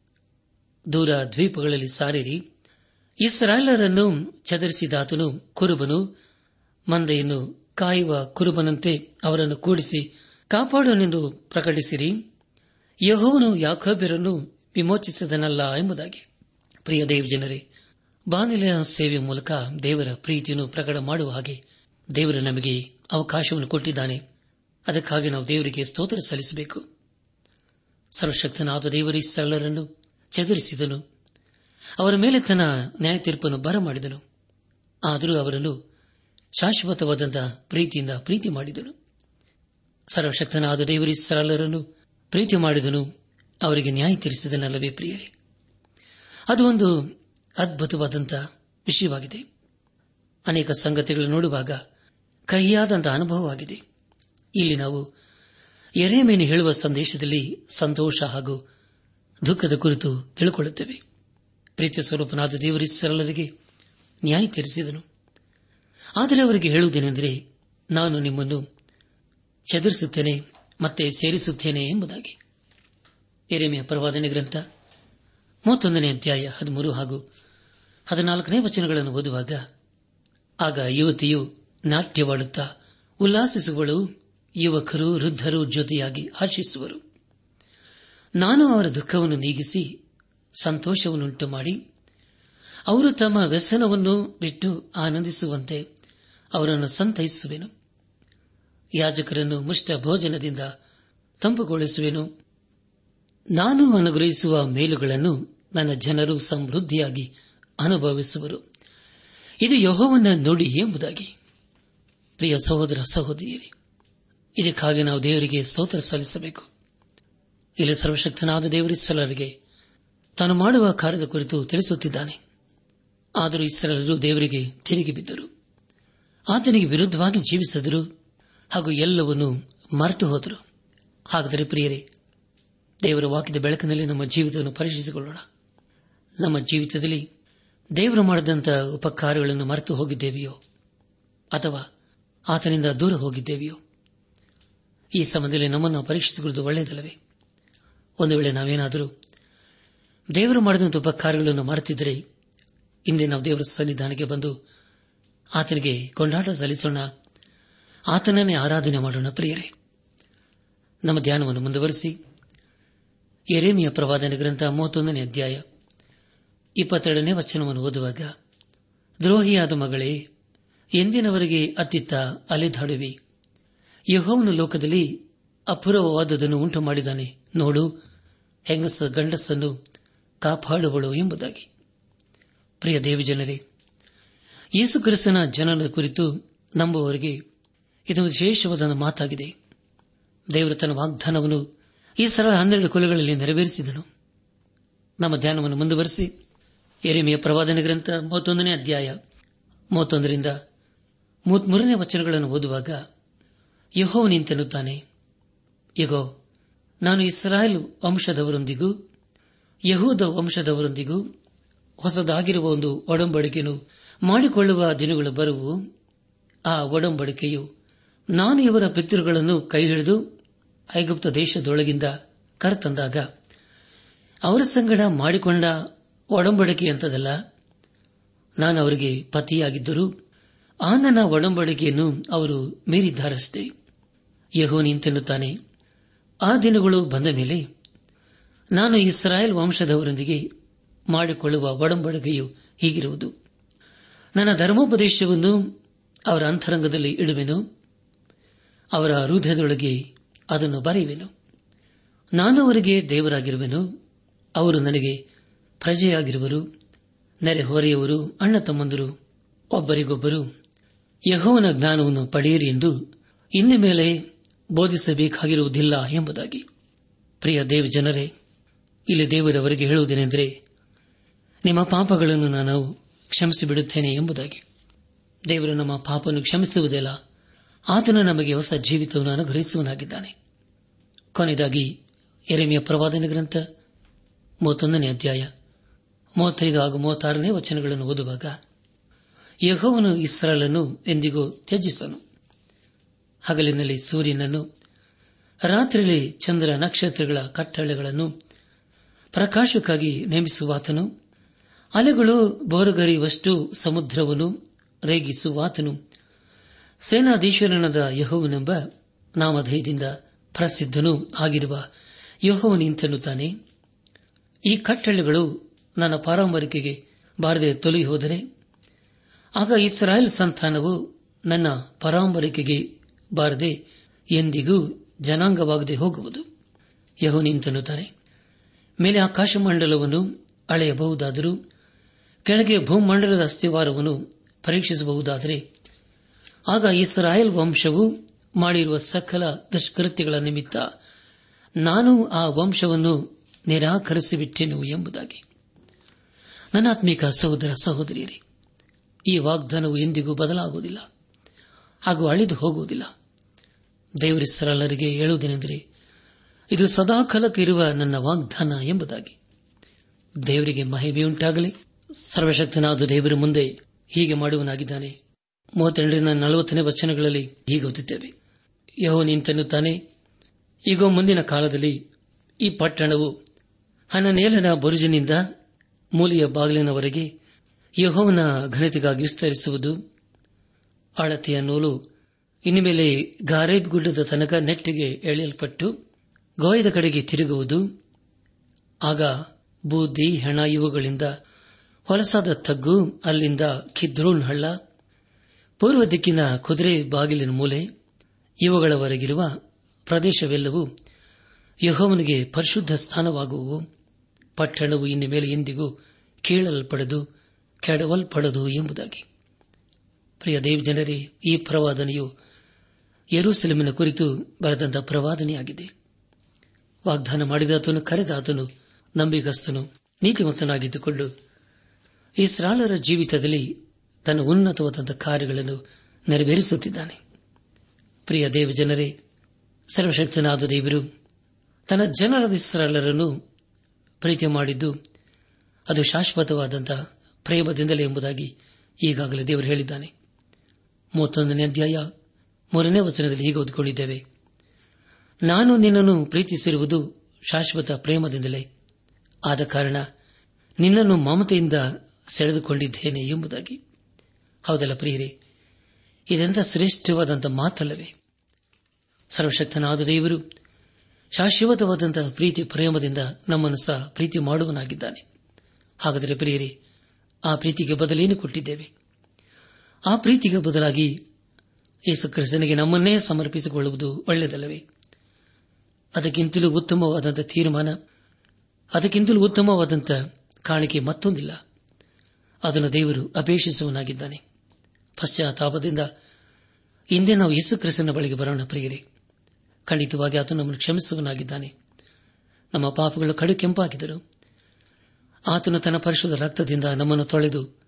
ದೂರ ದ್ವೀಪಗಳಲ್ಲಿ ಸಾರಿರಿ, ಇಸ್ರಾಯೇಲರನ್ನು ಚದರಿಸಿದಾತನು ಕುರುಬನು, ಮಂದೆಯನ್ನು ಕಾಯುವ ಕುರುಬನಂತೆ ಅವರನ್ನು ಕೂಡಿಸಿ ಕಾಪಾಡುವನೆಂದು ಪ್ರಕಟಿಸಿರಿ, ಯಹೋವನು ಯಾಕೋಬ್ಯರನ್ನು ವಿಮೋಚಿಸಿದನಲ್ಲ ಎಂಬುದಾಗಿ. ಪ್ರಿಯ ದೇವ್ ಜನರೇ ಬಾನಿಲೆಯ ಸೇವೆ ಮೂಲಕ ದೇವರ ಪ್ರೀತಿಯನ್ನು ಪ್ರಕಟ ಮಾಡುವ ಹಾಗೆ ದೇವರು ನಮಗೆ ಅವಕಾಶವನ್ನು ಕೊಟ್ಟಿದ್ದಾನೆ. ಅದಕ್ಕಾಗಿ ನಾವು ದೇವರಿಗೆ ಸ್ತೋತ್ರ ಸಲ್ಲಿಸಬೇಕು. ಸರ್ವಶಕ್ತನಾದ ದೇವರಿ, ಸರಳರನ್ನು ಚದುರಿಸಿದನು. ಅವರ ಮೇಲೆ ತನ್ನ ನ್ಯಾಯ ತೀರ್ಪನ್ನು ಬರಮಾಡಿದನು. ಆದರೂ ಅವರನ್ನು ಶಾಶ್ವತವಾದಂತಹ ಪ್ರೀತಿಯಿಂದ ಪ್ರೀತಿ ಮಾಡಿದನು. ಸರ್ವಶಕ್ತನಾದ ದೇವರಿ, ಸರಳರನ್ನು ಪ್ರೀತಿ ಮಾಡಿದನು. ಅವರಿಗೆ ನ್ಯಾಯ ತೀರಿಸಿದನಲ್ಲವೇ ಪ್ರಿಯರೇ. ಅದು ಒಂದು ಅದ್ಭುತವಾದಂತಹ ವಿಷಯವಾಗಿದೆ. ಅನೇಕ ಸಂಗತಿಗಳು ನೋಡುವಾಗ ಕಹಿಯಾದಂತಹ ಅನುಭವವಾಗಿದೆ. ಇಲ್ಲಿ ನಾವು ಎರೆಮೇನು ಹೇಳುವ ಸಂದೇಶದಲ್ಲಿ ಸಂತೋಷ ಹಾಗೂ ದುಃಖದ ಕುರಿತು ತಿಳಿಕೊಳ್ಳುತ್ತೇವೆ. ಪ್ರೀತಿಯ ಸ್ವರೂಪನಾದ ದೇವರಿ ಸರಳರಿಗೆ ನ್ಯಾಯ ತೀರಿಸಿದನು. ಆದರೆ ಅವರಿಗೆ ಹೇಳುವುದೇನೆಂದರೆ, ನಾನು ನಿಮ್ಮನ್ನು ಚದುರಿಸುತ್ತೇನೆ ಮತ್ತೆ ಸೇರಿಸುತ್ತೇನೆ ಎಂಬುದಾಗಿ. ಎರೆಮೆಯ ಪರವಾದನೆ ಗ್ರಂಥ, ಮೂವತ್ತೊಂದನೇ ಅಧ್ಯಾಯ ಹದಿಮೂರು ಹಾಗೂ ಹದಿನಾಲ್ಕನೇ ವಚನಗಳನ್ನು ಓದುವಾಗ, ಆಗ ಯುವತಿಯು ನಾಟ್ಯವಾಡುತ್ತಾ ಉಲ್ಲಾಸಿಸುವಳು. ಯುವಕರು ವೃದ್ಧರು ಜೊತೆಯಾಗಿ ಹರ್ಷಿಸುವರು ನಾನು ಅವರ ದುಃಖವನ್ನು ನೀಗಿಸಿ ಸಂತೋಷವನ್ನುಂಟು ಮಾಡಿ, ಅವರು ತಮ್ಮ ವ್ಯಸನವನ್ನು ಬಿಟ್ಟು ಆನಂದಿಸುವಂತೆ ಅವರನ್ನು ಸಂತೈಸುವೆನು. ಯಾಜಕರನ್ನು ಮುಷ್ಟ ಭೋಜನದಿಂದ ತಂಪುಗೊಳಿಸುವೆನು. ನಾನು ಅನುಗ್ರಹಿಸುವ ಮೇಲುಗಳನ್ನು ನನ್ನ ಜನರು ಸಮೃದ್ಧಿಯಾಗಿ ಅನುಭವಿಸುವರು. ಇದು ಯಹೋವನ್ನ ನುಡಿ ಎಂಬುದಾಗಿ. ಪ್ರಿಯ ಸಹೋದರ ಸಹೋದರಿಯರೇ, ಇದಕ್ಕಾಗಿ ನಾವು ದೇವರಿಗೆ ಸ್ತೋತ್ರ ಸಲ್ಲಿಸಬೇಕು. ಇಲ್ಲಿ ಸರ್ವಶಕ್ತನಾದ ದೇವರಿಸಲರಿಗೆ ತಾನು ಮಾಡುವ ಕಾರ್ಯದ ಕುರಿತು ತಿಳಿಸುತ್ತಿದ್ದಾನೆ. ಆದರೂ ಇಸ್ರಲರು ದೇವರಿಗೆ ತಿರುಗಿ ಬಿದ್ದರು. ಆತನಿಗೆ ವಿರುದ್ಧವಾಗಿ ಜೀವಿಸಿದರು ಹಾಗೂ ಎಲ್ಲವನ್ನೂ ಮರೆತು ಹೋದರು. ಹಾಗಾದರೆ ಪ್ರಿಯರೇ, ದೇವರ ವಾಕ್ಯದ ಬೆಳಕಿನಲ್ಲಿ ನಮ್ಮ ಜೀವಿತವನ್ನು ಪರೀಕ್ಷಿಸಿಕೊಳ್ಳೋಣ. ನಮ್ಮ ಜೀವಿತದಲ್ಲಿ ದೇವರು ಮಾಡಿದಂಥ ಉಪಕಾರಗಳನ್ನು ಮರೆತು ಹೋಗಿದ್ದೇವೆಯೋ? ಅಥವಾ ಆತನಿಂದ ದೂರ ಹೋಗಿದ್ದೇವೆಯೋ? ಈ ಸಮಯದಲ್ಲಿ ನಮ್ಮನ್ನು ಪರೀಕ್ಷಿಸಿಕೊಳ್ಳುವುದು ಒಳ್ಳೆಯದಲ್ಲವೇ? ಒಂದು ವೇಳೆ ನಾವೇನಾದರೂ ದೇವರು ಮಾಡಿದಂಥ ಉಪಕಾರಗಳನ್ನು ಮರೆತಿದ್ದರೆ ಇಂದೇ ನಾವು ದೇವರ ಸನ್ನಿಧಾನಕ್ಕೆ ಬಂದು ಆತನಿಗೆ ಕೊಂಡಾಟ ಸಲ್ಲಿಸೋಣ, ಆತನನ್ನೇ ಆರಾಧನೆ ಮಾಡೋಣ ಪ್ರಿಯರೇ. ನಮ್ಮ ಧ್ಯಾನವನ್ನು ಮುಂದುವರೆಸಿ ಎರೇಮಿಯ ಪ್ರವಾದನೆ ಗ್ರಂಥ ಮೂವತ್ತೊಂದನೇ ಅಧ್ಯಾಯ ಇಪ್ಪತ್ತೆರಡನೇ ವಚನವನ್ನು ಓದುವಾಗ, ದ್ರೋಹಿಯಾದ ಮಗಳೇ, ಎಂದಿನವರೆಗೆ ಅತ್ತಿತ್ತ ಅಲೆದಾಡುವಿ. ಯಹೋವನು ಲೋಕದಲ್ಲಿ ಅಪೂರ್ವವಾದದನ್ನು ಉಂಟು ಮಾಡಿದಾನೆ ನೋಡು, ಹೆಂಗಸ ಗಂಡಸನ್ನು ಕಾಪಾಡುವಳು ಎಂಬುದಾಗಿ. ಪ್ರಿಯ ದೇವಜನರೇ, ಯೇಸು ಕ್ರಿಸ್ತನ ಜನನ ಕುರಿತು ನಂಬುವವರಿಗೆ ಇದು ವಿಶೇಷವಾದ ಮಾತಾಗಿದೆ. ದೇವರು ತನ್ನ ವಾಗ್ದಾನವನ್ನು ಈ ಸರಳ ಹನ್ನೆರಡು ಕುಲಗಳಲ್ಲಿ ನೆರವೇರಿಸಿದನು. ನಮ್ಮ ಧ್ಯಾನವನ್ನು ಮುಂದುವರೆಸಿ. ಎರೆಮೆಯ ಪ್ರವಾದನ ಗ್ರಂಥ ಮೂವತ್ತೊಂದನೇ ಅಧ್ಯಾಯ ಮೂವತ್ತೊಂದರಿಂದ ಮೂವತ್ಮೂರನೇ ವಚನಗಳನ್ನು ಓದುವಾಗ ಯಹೋ ನಿಂತೆನ್ನುತ್ತಾನೆ ಯಗೋ ನಾನು ಇಸ್ರಾಯೇಲ್ ವಂಶದವರೊಂದಿಗೂ, ಯಹೂದ ವಂಶದವರೊಂದಿಗೂ ಹೊಸದಾಗಿರುವ ಒಂದು ಒಡಂಬಡಿಕೆಯನ್ನು ಮಾಡಿಕೊಳ್ಳುವ ದಿನಗಳು ಬರುವು, ಆ ಒಡಂಬಡಿಕೆಯು ನಾನು ಇವರ ಪಿತೃಗಳನ್ನು ಕೈಹಿಡಿದು ಐಗುಪ್ತ ದೇಶದೊಳಗಿಂದ ಕರೆತಂದಾಗ, ಅವರ ಸಂಗಡ ಮಾಡಿಕೊಂಡ ಒಡಂಬಡಿಕೆ ಅಂತದಲ್ಲ. ನಾನು ಅವರಿಗೆ ಪತಿಯಾಗಿದ್ದರು ಆ ನನ್ನ ಒಡಂಬಡಿಕೆಯನ್ನು ಅವರು ಮೀರಿದ್ದಾರಷ್ಟೇ. ಯಹೋ ನಿಂತೆನ್ನುತ್ತಾನೆ ಆ ದಿನಗಳು ಬಂದ ಮೇಲೆ ನಾನು ಇಸ್ರಾಯೇಲ್ ವಂಶದವರೊಂದಿಗೆ ಮಾಡಿಕೊಳ್ಳುವ ಒಡಂಬಡಿಕೆಯು ಹೀಗಿರುವುದು. ನನ್ನ ಧರ್ಮೋಪದೇಶವನ್ನು ಅವರ ಅಂತರಂಗದಲ್ಲಿ ಇಡುವೆನು. ಅವರ ಹೃದಯದೊಳಗೆ ಅದನ್ನು ಬರೆಯುವೆನು. ನಾನು ಅವರಿಗೆ ದೇವರಾಗಿರುವೆನು. ಅವರು ನನಗೆ ಪ್ರಜೆಯಾಗಿರುವರು ನೆರೆಹೊರೆಯವರು ಅಣ್ಣ ತಮ್ಮಂದರು, ಒಬ್ಬರಿಗೊಬ್ಬರು. ಯಹೋವನ ಜ್ಞಾನವನ್ನು ಪಡೆಯಿರಿ ಎಂದು ಇನ್ನು ಮೇಲೆ ಬೋಧಿಸಬೇಕಾಗಿರುವುದಿಲ್ಲ ಎಂಬುದಾಗಿ. ಪ್ರಿಯ ದೇವ ಜನರೇ, ಇಲ್ಲಿ ದೇವರವರಿಗೆ ಹೇಳುವುದೇನೆಂದರೆ, ನಿಮ್ಮ ಪಾಪಗಳನ್ನು ನಾನು ಕ್ಷಮಿಸಿಬಿಡುತ್ತೇನೆ ಎಂಬುದಾಗಿ. ದೇವರು ನಮ್ಮ ಪಾಪವನ್ನು ಕ್ಷಮಿಸುವುದಿಲ್ಲ, ಆತನು ನಮಗೆ ಹೊಸ ಜೀವಿತವನ್ನು ಅನುಗ್ರಹಿಸುವನಾಗಿದ್ದಾನೆ ಕೊನೆಯದಾಗಿ ಎರೆಮೆಯ ಪ್ರವಾದನ ಗ್ರಂಥ ಮೂವತ್ತೊಂದನೇ ಅಧ್ಯಾಯ. ಮೂವತ್ತೈದು ಹಾಗೂ ಮೂವತ್ತಾರನೇ ವಚನಗಳನ್ನು ಓದುವಾಗ ಯಹೋವನು ಇಸ್ರಾಲನ್ನು ಎಂದಿಗೂ ತ್ಯಜಿಸನು. ಹಗಲಿನಲ್ಲಿ ಸೂರ್ಯನನ್ನು, ರಾತ್ರಿಯಲ್ಲಿ ಚಂದ್ರ ನಕ್ಷತ್ರಗಳ ಕಟ್ಟಳೆಗಳನ್ನು ಪ್ರಕಾಶಕ್ಕಾಗಿ ನೇಮಿಸುವಾತನು, ಅಲೆಗಳು ಬೋರುಗರಿಯುವಷ್ಟು ಸಮುದ್ರವನ್ನು ರೇಗಿಸುವಾತನು. ಸೇನಾಧೀಶ್ವರನದ ಯಹೋವನೆಂಬ ನಾಮಧೇಯದಿಂದ ಪ್ರಸಿದ್ಧನೂ ಆಗಿರುವ ಯಹೋವನಿಂತನ್ನುತ್ತಾನೆ ಈ ಕಟ್ಟಳೆಗಳು ನನ್ನ ಪಾರಂಬರಿಕೆಗೆ ಬಾರದೆ ತೊಲಗಿ ಹೋದರೆ? ಆಗ ಇಸ್ರಾಯೇಲ್ ಸಂತಾನವು ನನ್ನ ಪರಾಂಬರಿಕೆಗೆ ಬಾರದೆ ಎಂದಿಗೂ ಜನಾಂಗವಾಗದೆ ಹೋಗುವುದು? ಯಹೋನಿಂತನ್ನುತ್ತಾನೆ ಮೇಲೆ ಆಕಾಶಮಂಡಲವನ್ನು ಅಳೆಯಬಹುದಾದರೂ, ಕೆಳಗೆ ಭೂಮಂಡಲದ ಅಸ್ಥಿವಾರವನ್ನು ಪರೀಕ್ಷಿಸಬಹುದಾದರೆ, ಆಗ ಇಸ್ರಾಯೇಲ್ ವಂಶವು ಮಾಡಿರುವ ಸಕಲ ದುಷ್ಕೃತ್ಯಗಳ ನಿಮಿತ್ತ ನಾನು ಆ ವಂಶವನ್ನು ನಿರಾಕರಿಸಿಬಿಟ್ಟೆನು ಎಂಬುದಾಗಿ. ನನ್ನಾತ್ಮಿಕ ಸಹೋದರ ಸಹೋದರಿಯರೇ, ಈ ವಾಗ್ದಾನವು ಎಂದಿಗೂ ಬದಲಾಗುವುದಿಲ್ಲ, ಹಾಗೂ ಅಳಿದು ಹೋಗುವುದಿಲ್ಲ. ದೇವರಿಸರಲ್ಲರಿಗೆ ಹೇಳುವುದೇನೆಂದರೆ, ಇದು ಸದಾಕಾಲಕ್ಕೆ ಇರುವ ನನ್ನ ವಾಗ್ದಾನ ಎಂಬುದಾಗಿ. ದೇವರಿಗೆ ಮಹಿಮೆಯುಂಟಾಗಲಿ. ಸರ್ವಶಕ್ತನಾದ ದೇವರ ಮುಂದೆ ಹೀಗೆ ಮಾಡುವನಾಗಿದ್ದಾನೆ. ಮೂವತ್ತೆರಡರಿಂದ ನಲವತ್ತನೇ ವಚನಗಳಲ್ಲಿ ಹೀಗೆ ಓದುತ್ತೇವೆ. ಯಹೋ ನಿಂತೆನ್ನುತ್ತಾನೆ ಈಗ ಮುಂದಿನ ಕಾಲದಲ್ಲಿ ಈ ಪಟ್ಟಣವು ಹನನೇಲನ ಬುರುಜಿನಿಂದ ಮೂಲಿಯ ಬಾಗಿಲಿನವರೆಗೆ ಯಹೋವನ ಘನತೆಗಾಗಿ ವಿಸ್ತರಿಸುವುದು. ಅಳತೆಯ ನೂಲು ಇನ್ಮೇಲೆ ಗಾರೇಬ್ ಗುಡ್ಡದ ತನಕ ನೆಟ್ಟಿಗೆ ಎಳೆಯಲ್ಪಟ್ಟು ಗೋಯದ ಕಡೆಗೆ ತಿರುಗುವುದು. ಆಗ ಬೂದಿ, ಹೆಣ ಇವುಗಳಿಂದ ಹೊಲಸಾದ ತಗ್ಗು, ಅಲ್ಲಿಂದ ಕಿದ್ರೂನ್ ಹಳ್ಳ, ಪೂರ್ವ ದಿಕ್ಕಿನ ಕುದುರೆ ಬಾಗಿಲಿನ ಮೂಲೆ, ಇವುಗಳವರೆಗಿರುವ ಪ್ರದೇಶವೆಲ್ಲವೂ ಯಹೋವನಿಗೆ ಪರಿಶುದ್ಧ ಸ್ಥಾನವಾಗುವು. ಪಟ್ಟಣವು ಇನ್ನು ಮೇಲೆ ಎಂದಿಗೂ ಕೇಳಲ್ಪಡದು, ಕೆಡವಲ್ಪಡದು ಎಂಬುದಾಗಿ. ಪ್ರಿಯ ದೇವ್ ಜನರೇ ಈ ಪ್ರವಾದನೆಯು ಯರೂಸೆಲೆಮಿನ ಕುರಿತು ಬರೆದಂತಹ ಪ್ರವಾದನೆಯಾಗಿದೆ. ವಾಗ್ದಾನ ಮಾಡಿದಾತನು, ಕರೆದಾತನು, ನಂಬಿಗಸ್ತನು ನೀತಿವಂತನಾಗಿದ್ದುಕೊಂಡು ಈ ಸ್ರಾಳರ ಜೀವಿತದಲ್ಲಿ ತನ್ನ ಉನ್ನತವಾದಂತಹ ಕಾರ್ಯಗಳನ್ನು ನೆರವೇರಿಸುತ್ತಿದ್ದಾನೆ. ಪ್ರಿಯ ದೇವ ಜನರೇ ಸರ್ವಶಕ್ತನಾದ ದೇವರು, ತನ್ನ ಜನರ ಇಸ್ರಾಲರನ್ನು ಪ್ರೀತಿ ಮಾಡಿದ್ದು ಅದು ಶಾಶ್ವತವಾದಂತಹ ಪ್ರೇಮದಿಂದಲೇ ಎಂಬುದಾಗಿ ಈಗಾಗಲೇ ದೇವರು ಹೇಳಿದ್ದಾನೆ. ಮೂವತ್ತೊಂದನೇ ಅಧ್ಯಾಯ ಮೂರನೇ ವಚನದಲ್ಲಿ ಹೀಗೆ ಓದಿಕೊಂಡಿದ್ದೇವೆ. ನಾನು ನಿನ್ನನ್ನು ಪ್ರೀತಿಸಿರುವುದು ಶಾಶ್ವತ ಪ್ರೇಮದಿಂದಲೇ. ಆದ ಕಾರಣ ನಿನ್ನನ್ನು ಮಮತೆಯಿಂದ ಸೆಳೆದುಕೊಂಡಿದ್ದೇನೆ ಎಂಬುದಾಗಿ. ಹೌದಲ್ಲ ಪ್ರಿಯರೇ, ಇದೆಂಥ ಶ್ರೇಷ್ಠವಾದಂಥ ಮಾತಲ್ಲವೇ. ಸರ್ವಶಕ್ತನಾದ ದೇವರು ಶಾಶ್ವತವಾದಂತಹ ಪ್ರೀತಿ ಪ್ರೇಮದಿಂದ ನಮ್ಮನ್ನು ಸಹ ಪ್ರೀತಿ ಮಾಡುವನಾಗಿದ್ದಾನೆ. ಹಾಗಾದರೆ ಪ್ರಿಯರೇ, ಆ ಪ್ರೀತಿಗೆ ಬದಲೇನು ಕೊಟ್ಟಿದ್ದೇವೆ? ಆ ಪ್ರೀತಿಗೆ ಬದಲಾಗಿ ಯೇಸು ಕ್ರಿಸ್ತನಿಗೆ ನಮ್ಮನ್ನೇ ಸಮರ್ಪಿಸಿಕೊಳ್ಳುವುದು ಒಳ್ಳೆಯದಲ್ಲವೇ? ಅದಕ್ಕಿಂತಲೂ ಉತ್ತಮವಾದಂಥ ತೀರ್ಮಾನ, ಅದಕ್ಕಿಂತಲೂ ಉತ್ತಮವಾದಂಥ ಕಾಣಿಕೆ ಮತ್ತೊಂದಿಲ್ಲ. ಅದನ್ನು ದೇವರು ಅಪೇಕ್ಷಿಸುವನಾಗಿದ್ದಾನೆ ಪಶ್ಚಾತ್ತಾಪದಿಂದ ಹಿಂದೆ ನಾವು ಯೇಸು ಕ್ರಿಸ್ತನ ಬಳಿಗೆ ಬರೋಣ ಪ್ರಿಯರೇ. ಖಂಡಿತವಾಗಿ ಆತನು ನಮ್ಮನ್ನು ಕ್ಷಮಿಸುವನಾಗಿದ್ದಾನೆ ನಮ್ಮ ಪಾಪಗಳು ಕಡು ಕೆಂಪಾಗಿದ್ದರು ಆತನು ತನ್ನ ಪರಿಶುದ್ಧ ರಕ್ತದಿಂದ ನಮ್ಮನ್ನು ತೊಳೆದು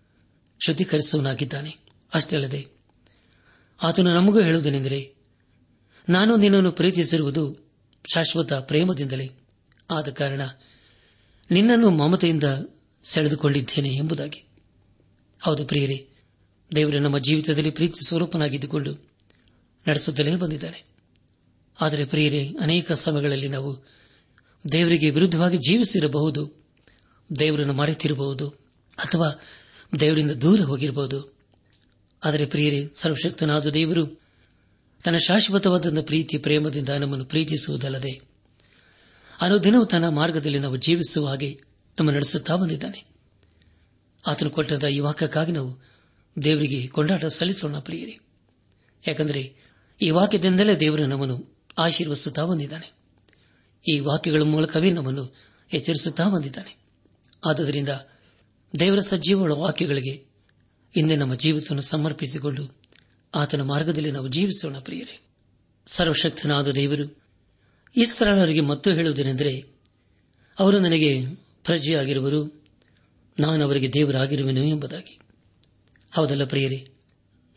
ಶುದ್ಧೀಕರಿಸುವನಾಗಿದ್ದಾನೆ ಅಷ್ಟೇ ಅಲ್ಲದೆ ಆತನು ನಮಗೂ ಹೇಳುವುದೇನೆಂದರೆ ನಾನು ನಿನ್ನನ್ನು ಪ್ರೀತಿಸಿರುವುದು ಶಾಶ್ವತ ಪ್ರೇಮದಿಂದಲೇ. ಆದ ಕಾರಣ ನಿನ್ನನ್ನು ಮಮತೆಯಿಂದ ಸೆಳೆದುಕೊಂಡಿದ್ದೇನೆ ಎಂಬುದಾಗಿ. ಹೌದು ಪ್ರಿಯರೇ, ದೇವರು ನಮ್ಮ ಜೀವಿತದಲ್ಲಿ ಪ್ರೀತಿ ಸ್ವರೂಪನಾಗಿದ್ದುಕೊಂಡು ನಡೆಸುತ್ತಲೇ ಬಂದಿದ್ದಾನೆ. ಆದರೆ ಪ್ರಿಯರೇ, ಅನೇಕ ಸಮಯಗಳಲ್ಲಿ ನಾವು ದೇವರಿಗೆ ವಿರುದ್ಧವಾಗಿ ಜೀವಿಸಿರಬಹುದು, ದೇವರನ್ನು ಮರೆತಿರಬಹುದು, ಅಥವಾ ದೇವರಿಂದ ದೂರ ಹೋಗಿರಬಹುದು. ಆದರೆ ಪ್ರಿಯರೇ, ಸರ್ವಶಕ್ತನಾದ ದೇವರು ತನ್ನ ಶಾಶ್ವತವಾದ ಪ್ರೀತಿ, ಪ್ರೇಮದಿಂದ ನಮ್ಮನ್ನು ಪ್ರೀತಿಸುವುದಲ್ಲದೆ, ಅನುದಿನವೂ ತನ್ನ ಮಾರ್ಗದಲ್ಲಿ ನಾವು ಜೀವಿಸುವ ಹಾಗೆ ನಮ್ಮ ನಡೆಸುತ್ತಾ ಬಂದಿದ್ದಾನೆ. ಆತನು ಕೊಟ್ಟಂತಹ ಈ ವಾಕ್ಯಕ್ಕಾಗಿ ನಾವು ದೇವರಿಗೆ ಕೊಂಡಾಟ ಸಲ್ಲಿಸೋಣ ಪ್ರಿಯರಿ. ಯಾಕಂದರೆ ಈ ವಾಕ್ಯದಿಂದಲೇ ದೇವರು ನಮ್ಮನ್ನು ಆಶೀರ್ವಸುತ್ತಾ ಬಂದಿದ್ದಾನೆ. ಈ ವಾಕ್ಯಗಳ ಮೂಲಕವೇ ನಮ್ಮನ್ನು ಎಚ್ಚರಿಸುತ್ತಾ ಬಂದಿದ್ದಾನೆ. ಆದುದರಿಂದ ದೇವರ ಸಜೀವಗಳ ವಾಕ್ಯಗಳಿಗೆ ಹಿಂದೆ ನಮ್ಮ ಜೀವಿತವನ್ನು ಸಮರ್ಪಿಸಿಕೊಂಡು ಆತನ ಮಾರ್ಗದಲ್ಲಿ ನಾವು ಜೀವಿಸೋಣ ಪ್ರಿಯರೇ. ಸರ್ವಶಕ್ತನಾದ ದೇವರು ಇಸ್ರಾಳರಿಗೆ ಮತ್ತೂ ಹೇಳುವುದೇನೆಂದರೆ, ಅವರು ನನಗೆ ಪ್ರಜೆಯಾಗಿರುವರು, ನಾನು ಅವರಿಗೆ ದೇವರಾಗಿರುವೆನು ಎಂಬುದಾಗಿ. ಹೌದಲ್ಲ ಪ್ರಿಯರೇ,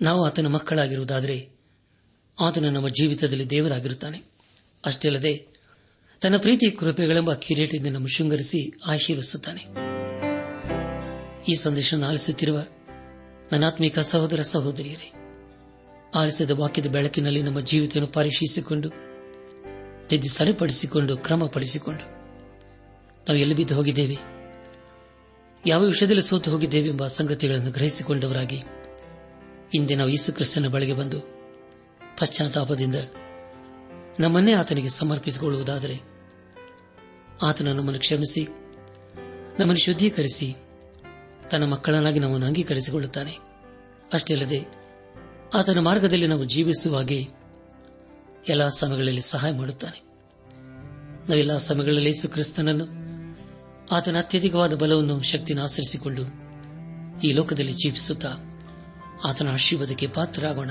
ನಾವು ಆತನ ಮಕ್ಕಳಾಗಿರುವುದಾದರೆ ಆತನು ನಮ್ಮ ಜೀವಿತದಲ್ಲಿ ದೇವರಾಗಿರುತ್ತಾನೆ. ಅಷ್ಟೇ ಅಲ್ಲದೆ ತನ್ನ ಪ್ರೀತಿ ಕೃಪೆಗಳೆಂಬ ಕಿರೀಟದಿಂದ ನಮ್ಮ ಶೃಂಗರಿಸಿ ಆಶೀರ್ವಿಸುತ್ತಾನೆ ಈ ಸಂದೇಶ ಆಲಿಸುತ್ತಿರುವ ನನಾತ್ಮಿಕ ಸಹೋದರ ಸಹೋದರಿಯರೇ, ಆಲಿಸಿದ ವಾಕ್ಯದ ಬೆಳಕಿನಲ್ಲಿ ನಮ್ಮ ಜೀವಿತವನ್ನು ಪರೀಕ್ಷಿಸಿಕೊಂಡು, ತಿದ್ದಿ ಸರಿಪಡಿಸಿಕೊಂಡು, ಕ್ರಮಪಡಿಸಿಕೊಂಡು ನಾವು ಎಲ್ಲಿ ಬಿದ್ದು ಹೋಗಿದ್ದೇವೆ, ಯಾವ ವಿಷಯದಲ್ಲಿ ಸೋತು ಹೋಗಿದ್ದೇವೆ ಎಂಬ ಸಂಗತಿಗಳನ್ನು ಗ್ರಹಿಸಿಕೊಂಡವರಾಗಿ ಇಂದೇ ನಾವು ಯೇಸು ಕ್ರಿಸ್ತನ ಬಳಿಗೆ ಬಂದು ಪಶ್ಚಾತ್ತಾಪದಿಂದ ನಮ್ಮನ್ನೇ ಆತನಿಗೆ ಸಮರ್ಪಿಸಿಕೊಳ್ಳುವುದಾದರೆ ಆತನು ನಮ್ಮನ್ನು ಕ್ಷಮಿಸಿ, ನಮ್ಮನ್ನು ಶುದ್ಧೀಕರಿಸಿ, ತನ್ನ ಮಕ್ಕಳನ್ನಾಗಿ ನಮ್ಮನ್ನು ಅಂಗೀಕರಿಸಿಕೊಳ್ಳುತ್ತಾನೆ. ಅಷ್ಟೇ ಅಲ್ಲದೆ ಆತನ ಮಾರ್ಗದಲ್ಲಿ ನಾವು ಜೀವಿಸುವ ಹಾಗೆ ಎಲ್ಲ ಸಮಯಗಳಲ್ಲಿ ಸಹಾಯ ಮಾಡುತ್ತಾನೆ. ನಾವೆಲ್ಲ ಸಮಯಗಳಲ್ಲಿ ಸುಕ್ರಿಸ್ತನನ್ನು ಕ್ರಿಸ್ತನನ್ನು ಆತನ ಅತ್ಯಧಿಕವಾದ ಬಲವನ್ನು ಶಕ್ತಿಯನ್ನು ಆಚರಿಸಿಕೊಂಡು ಈ ಲೋಕದಲ್ಲಿ ಜೀವಿಸುತ್ತಾ ಆತನ ಆಶೀರ್ವಾದಕ್ಕೆ ಪಾತ್ರರಾಗೋಣ.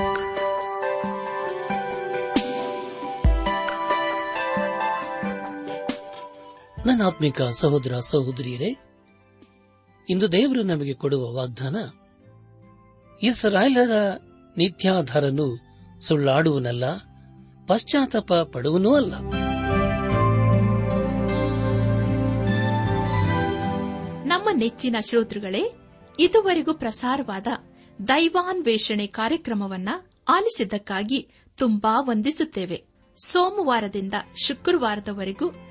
ನನ್ನ ಆತ್ಮಿಕ ಸಹೋದರ ಸಹೋದರಿಯರೇ, ಇಂದು ದೇವರು ನಮಗೆ ಕೊಡುವ ವಾಗ್ದಾನ, ಇಸ್ರಾಯ್ಲರ ನಿತ್ಯಾಧಾರನು ಸುಳ್ಳಾಡುವನಲ್ಲ, ಪಶ್ಚಾತ್ತಾಪ ಪಡುವನೂ ಅಲ್ಲ. ನಮ್ಮ ನೆಚ್ಚಿನ ಶ್ರೋತೃಗಳೇ, ಇದುವರೆಗೂ ಪ್ರಸಾರವಾದ ದೈವಾನ್ವೇಷಣೆ ಕಾರ್ಯಕ್ರಮವನ್ನ ಆಲಿಸಿದ್ದಕ್ಕಾಗಿ ತುಂಬಾ ವಂದಿಸುತ್ತೇವೆ. ಸೋಮವಾರದಿಂದ ಶುಕ್ರವಾರದವರೆಗೂ